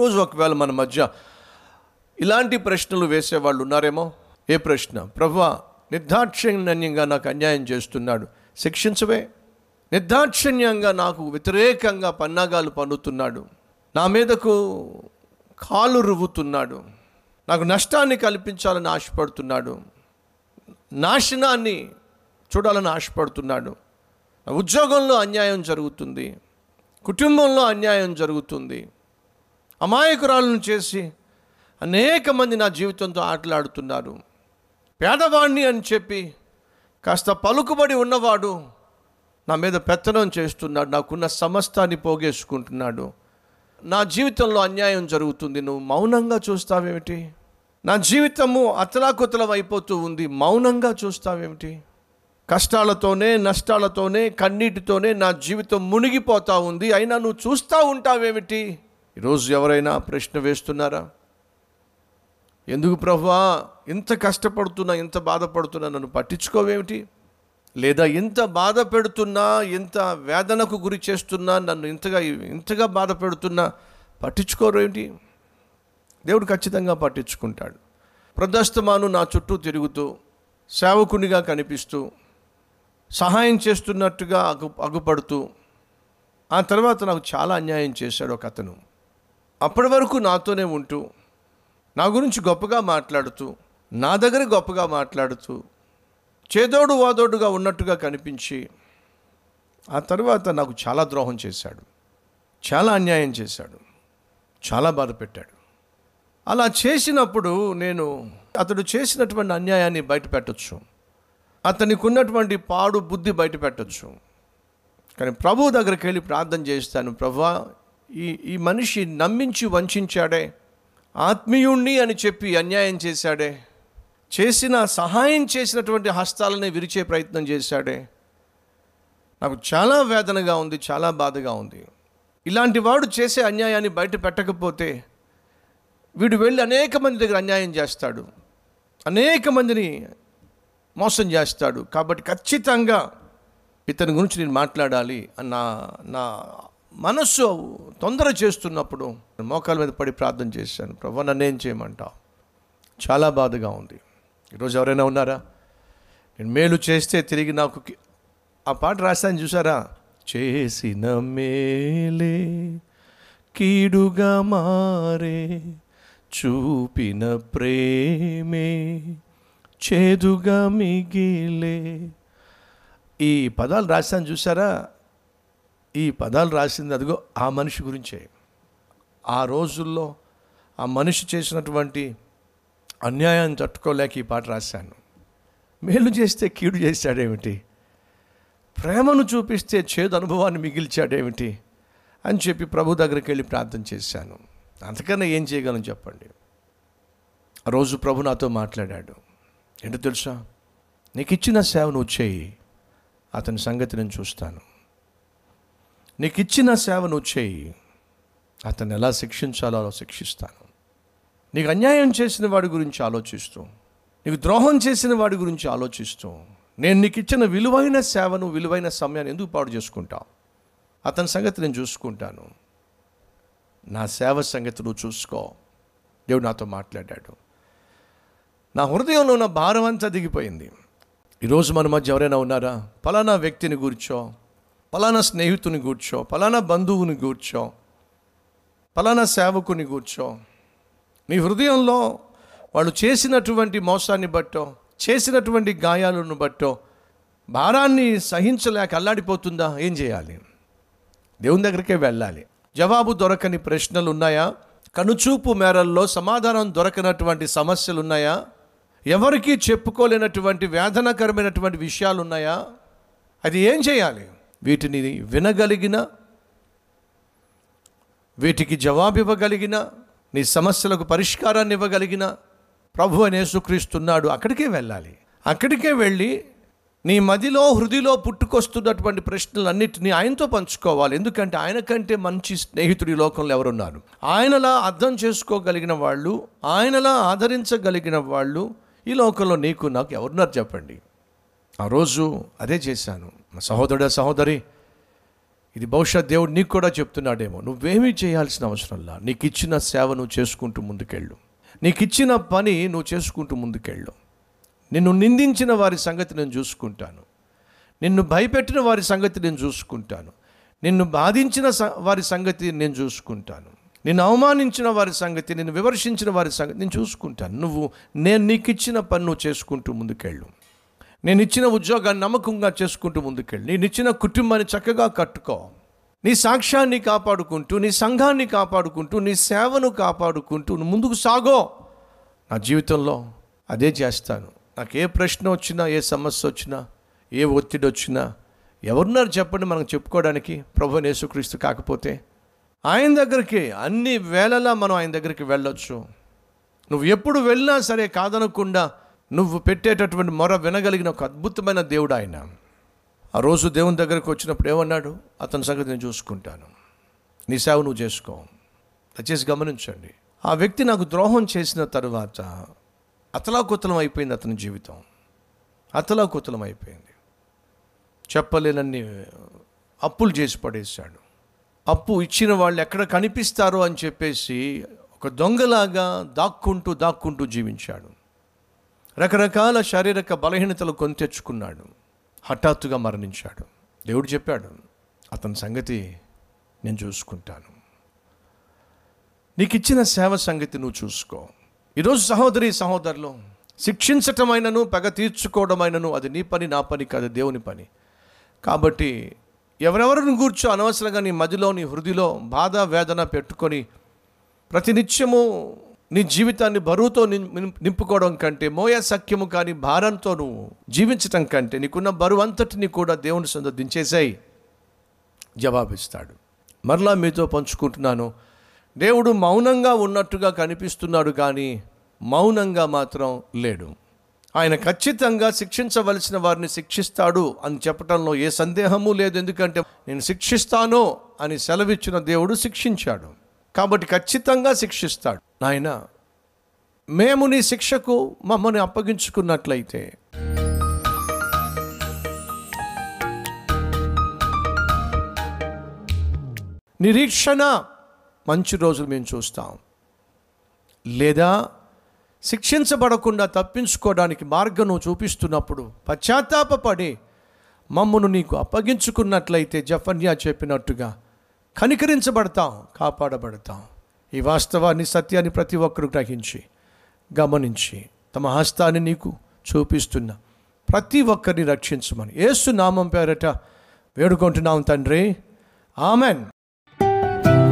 ఈరోజు ఒకవేళ మన మధ్య ఇలాంటి ప్రశ్నలు వేసేవాళ్ళు ఉన్నారేమో? ఏ ప్రశ్న? ప్రభా నిర్దాక్షిణ్యంగా నాకు అన్యాయం చేస్తున్నాడు. శిక్షించవే. నిర్దాక్షిణ్యంగా నాకు వ్యతిరేకంగా పన్నాగాలు పన్నుతున్నాడు. నా మీదకు కాలు రువ్వుతున్నాడు. నాకు నష్టాన్ని కల్పించాలని ఆశపడుతున్నాడు. నాశనాన్ని చూడాలని ఆశపడుతున్నాడు. ఉద్యోగంలో అన్యాయం జరుగుతుంది. కుటుంబంలో అన్యాయం జరుగుతుంది. అమాయకురాలను చేసి అనేక మంది నా జీవితంతో ఆటలాడుతున్నారు. పేదవాణ్ణి అని చెప్పి కాస్త పలుకుబడి ఉన్నవాడు నా మీద పెత్తనం చేస్తున్నాడు నాకున్న సమస్తాన్ని పోగేసుకుంటున్నాడు. నా జీవితంలో అన్యాయం జరుగుతుంది నువ్వు మౌనంగా చూస్తావేమిటి? నా జీవితము అతలాకుతలం అయిపోతూ ఉంది మౌనంగా చూస్తావేమిటి? కష్టాలతోనే నష్టాలతోనే కన్నీటితోనే నా జీవితం మునిగిపోతూ ఉంది అయినా నువ్వు చూస్తూ ఉంటావేమిటి? ఈరోజు ఎవరైనా ప్రశ్న వేస్తున్నారా? ఎందుకు ప్రభువా ఇంత కష్టపడుతున్నా ఇంత బాధపడుతున్నా నన్ను పట్టించుకోవేమిటి? లేదా ఇంత బాధ పెడుతున్నా ఇంత వేదనకు గురి చేస్తున్నా నన్ను ఇంతగా ఇంతగా బాధ పెడుతున్నా పట్టించుకోరేమిటి? దేవుడు ఖచ్చితంగా పట్టించుకుంటాడు. ప్రదస్తమాను నా చుట్టూ తిరుగుతూ సేవకునిగా కనిపిస్తూ సహాయం చేస్తున్నట్టుగా అగు అగుపడుతూ ఆ తర్వాత నాకు చాలా అన్యాయం చేశాడు ఒక అతను అప్పటి వరకు నాతోనే ఉంటూ నా గురించి గొప్పగా మాట్లాడుతూ నా దగ్గర గొప్పగా మాట్లాడుతూ చేదోడు వాదోడుగా ఉన్నట్టుగా కనిపించి ఆ తర్వాత నాకు చాలా ద్రోహం చేశాడు. చాలా అన్యాయం చేశాడు. చాలా బాధ పెట్టాడు. అలా చేసినప్పుడు నేను అతడు చేసినటువంటి అన్యాయాన్ని బయట పెట్టచ్చు. అతనికి ఉన్నటువంటి పాడు బుద్ధి బయట పెట్టచ్చు. కానీ ప్రభువు దగ్గరికి వెళ్ళి ప్రార్థన చేస్తాను ప్రభా ఈ ఈ మనిషి నమ్మించి వంచాడే ఆత్మీయుణ్ణి అని చెప్పి అన్యాయం చేశాడే చేసిన సహాయం చేసినటువంటి హస్తాలని విరిచే ప్రయత్నం చేశాడే. నాకు చాలా వేదనగా ఉంది చాలా బాధగా ఉంది. ఇలాంటి వాడు చేసే అన్యాయాన్ని బయట పెట్టకపోతే వీడు వెళ్ళి అనేక మంది దగ్గర అన్యాయం చేస్తాడు. అనేక మందిని మోసం చేస్తాడు. కాబట్టి ఖచ్చితంగా ఇతని గురించి నేను మాట్లాడాలి అన్న నా మనస్సు తొందర చేస్తున్నప్పుడు మోకాల మీద పడి ప్రార్థన చేశాను ప్రభు నన్నేం చేయమంటావు? చాలా బాధగా ఉంది. ఈరోజు ఎవరైనా ఉన్నారా? నేను మేలు చేస్తే తిరిగి నాకు ఆ పాట రాశాను చూసారా? చేసిన మేలే కీడుగా మారే చూపిన ప్రేమే చేదుగా మిగిలే. ఈ పదాలు రాశాను చూసారా? ఈ పదాలు రాసింది అదిగో ఆ మనిషి గురించే. ఆ రోజుల్లో ఆ మనిషి చేసినటువంటి అన్యాయాన్ని తట్టుకోలేక ఈ పాట రాశాను. మేలు చేస్తే కీడు చేశాడేమిటి? ప్రేమను చూపిస్తే చేదు అనుభవాన్ని మిగిల్చాడేమిటి? అని చెప్పి ప్రభు దగ్గరికి వెళ్ళి ప్రార్థన చేశాను. అంతకన్నా ఏం చేయగలను చెప్పండి. ఆ రోజు ప్రభు నాతో మాట్లాడాడు. ఏంటో తెలుసా? నీకు ఇచ్చిన సేవ నువ్వు చేయి. అతని సంగతి నేను చూస్తాను. నీకు ఇచ్చిన సేవ నువ్వు చేయి. అతన్ని ఎలా శిక్షించాలో అలా శిక్షిస్తాను. నీకు అన్యాయం చేసిన వాడి గురించి ఆలోచిస్తూ నీకు ద్రోహం చేసిన వాడి గురించి ఆలోచిస్తూ నేను నీకు ఇచ్చిన విలువైన సేవను విలువైన సమయాన్ని ఎందుకు పాడు చేసుకుంటావు అతని సంగతి నేను చూసుకుంటాను. నా సేవ సంగతి నువ్వు చూసుకో. దేవుడు నాతో మాట్లాడాడు. నా హృదయంలో ఉన్న భారం అంతా దిగిపోయింది. ఈరోజు మన మధ్య ఎవరైనా ఉన్నారా? ఫలానా వ్యక్తిని గురించో పలానా స్నేహితుని కూర్చో పలానా బంధువుని కూర్చో పలానా సేవకుని కూర్చో. నీ హృదయంలో వాళ్ళు చేసినటువంటి మోసాన్ని బట్టో చేసినటువంటి గాయాలను బట్టో భారాన్ని సహించలేక అల్లాడిపోతుందా? ఏం చేయాలి? దేవుని దగ్గరికే వెళ్ళాలి. జవాబు దొరకని ప్రశ్నలు ఉన్నాయా కనుచూపు మేరల్లో సమాధానం దొరకనటువంటి సమస్యలు ఉన్నాయా ఎవరికీ చెప్పుకోలేనటువంటి వేదనకరమైనటువంటి విషయాలు ఉన్నాయా అది ఏం చేయాలి? వీటిని వినగలిగిన వీటికి జవాబు ఇవ్వగలిగిన నీ సమస్యలకు పరిష్కారాన్ని ఇవ్వగలిగిన ప్రభు అనే సుక్రీస్తున్నాడు అక్కడికే వెళ్ళాలి. అక్కడికే వెళ్ళి నీ మదిలో హృదిలో పుట్టుకొస్తున్నటువంటి ప్రశ్నలన్నిటినీ ఆయనతో పంచుకోవాలి. ఎందుకంటే ఆయన కంటే మంచి స్నేహితుడు ఈ లోకంలో ఎవరున్నారు? ఆయనలా అర్థం చేసుకోగలిగిన వాళ్ళు ఆయనలా ఆదరించగలిగిన వాళ్ళు ఈ లోకంలో నీకు నాకు ఎవరున్నారు చెప్పండి? ఆ రోజు అదే చేశాను. మా సహోదరుడు సహోదరి ఇది బహుశా దేవుడు నీకు కూడా చెప్తున్నాడేమో. నువ్వేమీ చేయాల్సిన అవసరంలా? నీకు ఇచ్చిన సేవ నువ్వు చేసుకుంటూ ముందుకెళ్ళు. నీకు ఇచ్చిన పని నువ్వు చేసుకుంటూ ముందుకెళ్ళు. నిన్ను నిందించిన వారి సంగతి నేను చూసుకుంటాను. నిన్ను భయపెట్టిన వారి సంగతి నేను చూసుకుంటాను. నిన్ను బాధించిన స- వారి సంగతి నేను చూసుకుంటాను. నిన్ను అవమానించిన వారి సంగతి నిన్ను విమర్శించిన వారి సంగతి నేను చూసుకుంటాను. నువ్వు నేను నీకు ఇచ్చిన పని నువ్వు చేసుకుంటూ ముందుకెళ్ళు. నేను ఇచ్చిన ఉద్యోగాన్ని నమ్మకంగా చేసుకుంటూ ముందుకెళ్ళి. నేను ఇచ్చిన కుటుంబాన్ని చక్కగా కట్టుకో. నీ సాక్ష్యాన్ని కాపాడుకుంటూ నీ సంఘాన్ని కాపాడుకుంటూ నీ సేవను కాపాడుకుంటూ నువ్వు ముందుకు సాగో. నా జీవితంలో అదే చేస్తాను. నాకు ఏ ప్రశ్న వచ్చినా ఏ సమస్య వచ్చినా ఏ ఒత్తిడి వచ్చినా ఎవరున్నారు చెప్పండి మనం చెప్పుకోవడానికి? ప్రభు యేసుక్రీస్తు కాకపోతే ఆయన దగ్గరికి అన్ని వేళలా మనం ఆయన దగ్గరికి వెళ్ళొచ్చు. నువ్వు ఎప్పుడు వెళ్ళినా సరే కాదనకుండా నువ్వు పెట్టేటటువంటి మొర వినగలిగిన ఒక అద్భుతమైన దేవుడు ఆయన. ఆ రోజు దేవుని దగ్గరకు వచ్చినప్పుడు ఏమన్నాడు? అతని సంగతి నేను చూసుకుంటాను. నీ సేవ నువ్వు చేసుకో. దయచేసి గమనించండి. ఆ వ్యక్తి నాకు ద్రోహం చేసిన తరువాత అతలాకుతలం అయిపోయింది అతని జీవితం. అతలాకుతలం అయిపోయింది. చెప్పలేనన్ని అప్పులు చేసి పడేశాడు. అప్పు ఇచ్చిన వాళ్ళు ఎక్కడ కనిపిస్తారో అని చెప్పేసి ఒక దొంగలాగా దాక్కుంటూ దాక్కుంటూ జీవించాడు. రకరకాల శారీరక బలహీనతలు కొని తెచ్చుకున్నాడు. హఠాత్తుగా మరణించాడు. దేవుడు చెప్పాడు అతని సంగతి నేను చూసుకుంటాను. నీకు ఇచ్చిన సేవ సంగతి నువ్వు చూసుకో. ఈరోజు సహోదరి సహోదరులు శిక్షించటమైనను పగ తీర్చుకోవడమైనను అది నీ పని నా పని కాదు దేవుని పని. కాబట్టి ఎవరెవరిని కూర్చో అనవసరంగా నీ మదిలో నీ హృదిలో బాధ వేదన పెట్టుకొని ప్రతినిత్యము నీ జీవితాన్ని బరువుతో నింపుకోవడం కంటే మోయ సఖ్యము కానీ భారంతో నువ్వు జీవించటం కంటే నీకున్న బరువు అంతటిని కూడా దేవుని సొంత దించేసాయి. జవాబిస్తాడు. మరలా మీతో పంచుకుంటున్నాను. దేవుడు మౌనంగా ఉన్నట్టుగా కనిపిస్తున్నాడు కానీ మౌనంగా మాత్రం లేడు. ఆయన ఖచ్చితంగా శిక్షించవలసిన వారిని శిక్షిస్తాడు అని చెప్పడంలో ఏ సందేహము లేదు. ఎందుకంటే నేను శిక్షిస్తాను అని సెలవిచ్చిన దేవుడు శిక్షించాడు. కాబట్టి ఖచ్చితంగా శిక్షిస్తాడు. నాయన మేము నీ శిక్షకు మమ్మల్ని అప్పగించుకున్నట్లయితే. నిరీక్షణ మంచి రోజులు మేము చూస్తాం. లేదా శిక్షించబడకుండా తప్పించుకోవడానికి మార్గం నువ్వు చూపిస్తున్నప్పుడు పశ్చాత్తాపపడి మమ్మను నీకు అప్పగించుకున్నట్లయితే జఫన్యా చెప్పినట్టుగా కనికరించబడతాం కాపాడబడతాం. ఈ వాస్తవాన్ని సత్యాన్ని ప్రతి ఒక్కరు గ్రహించి గమనించి తమ హస్తాన్ని నీకు చూపిస్తున్న ప్రతి ఒక్కరిని రక్షించమని. ఏసు నామం పేరట వేడుకుంటున్నాం తండ్రి. ఆమెన్.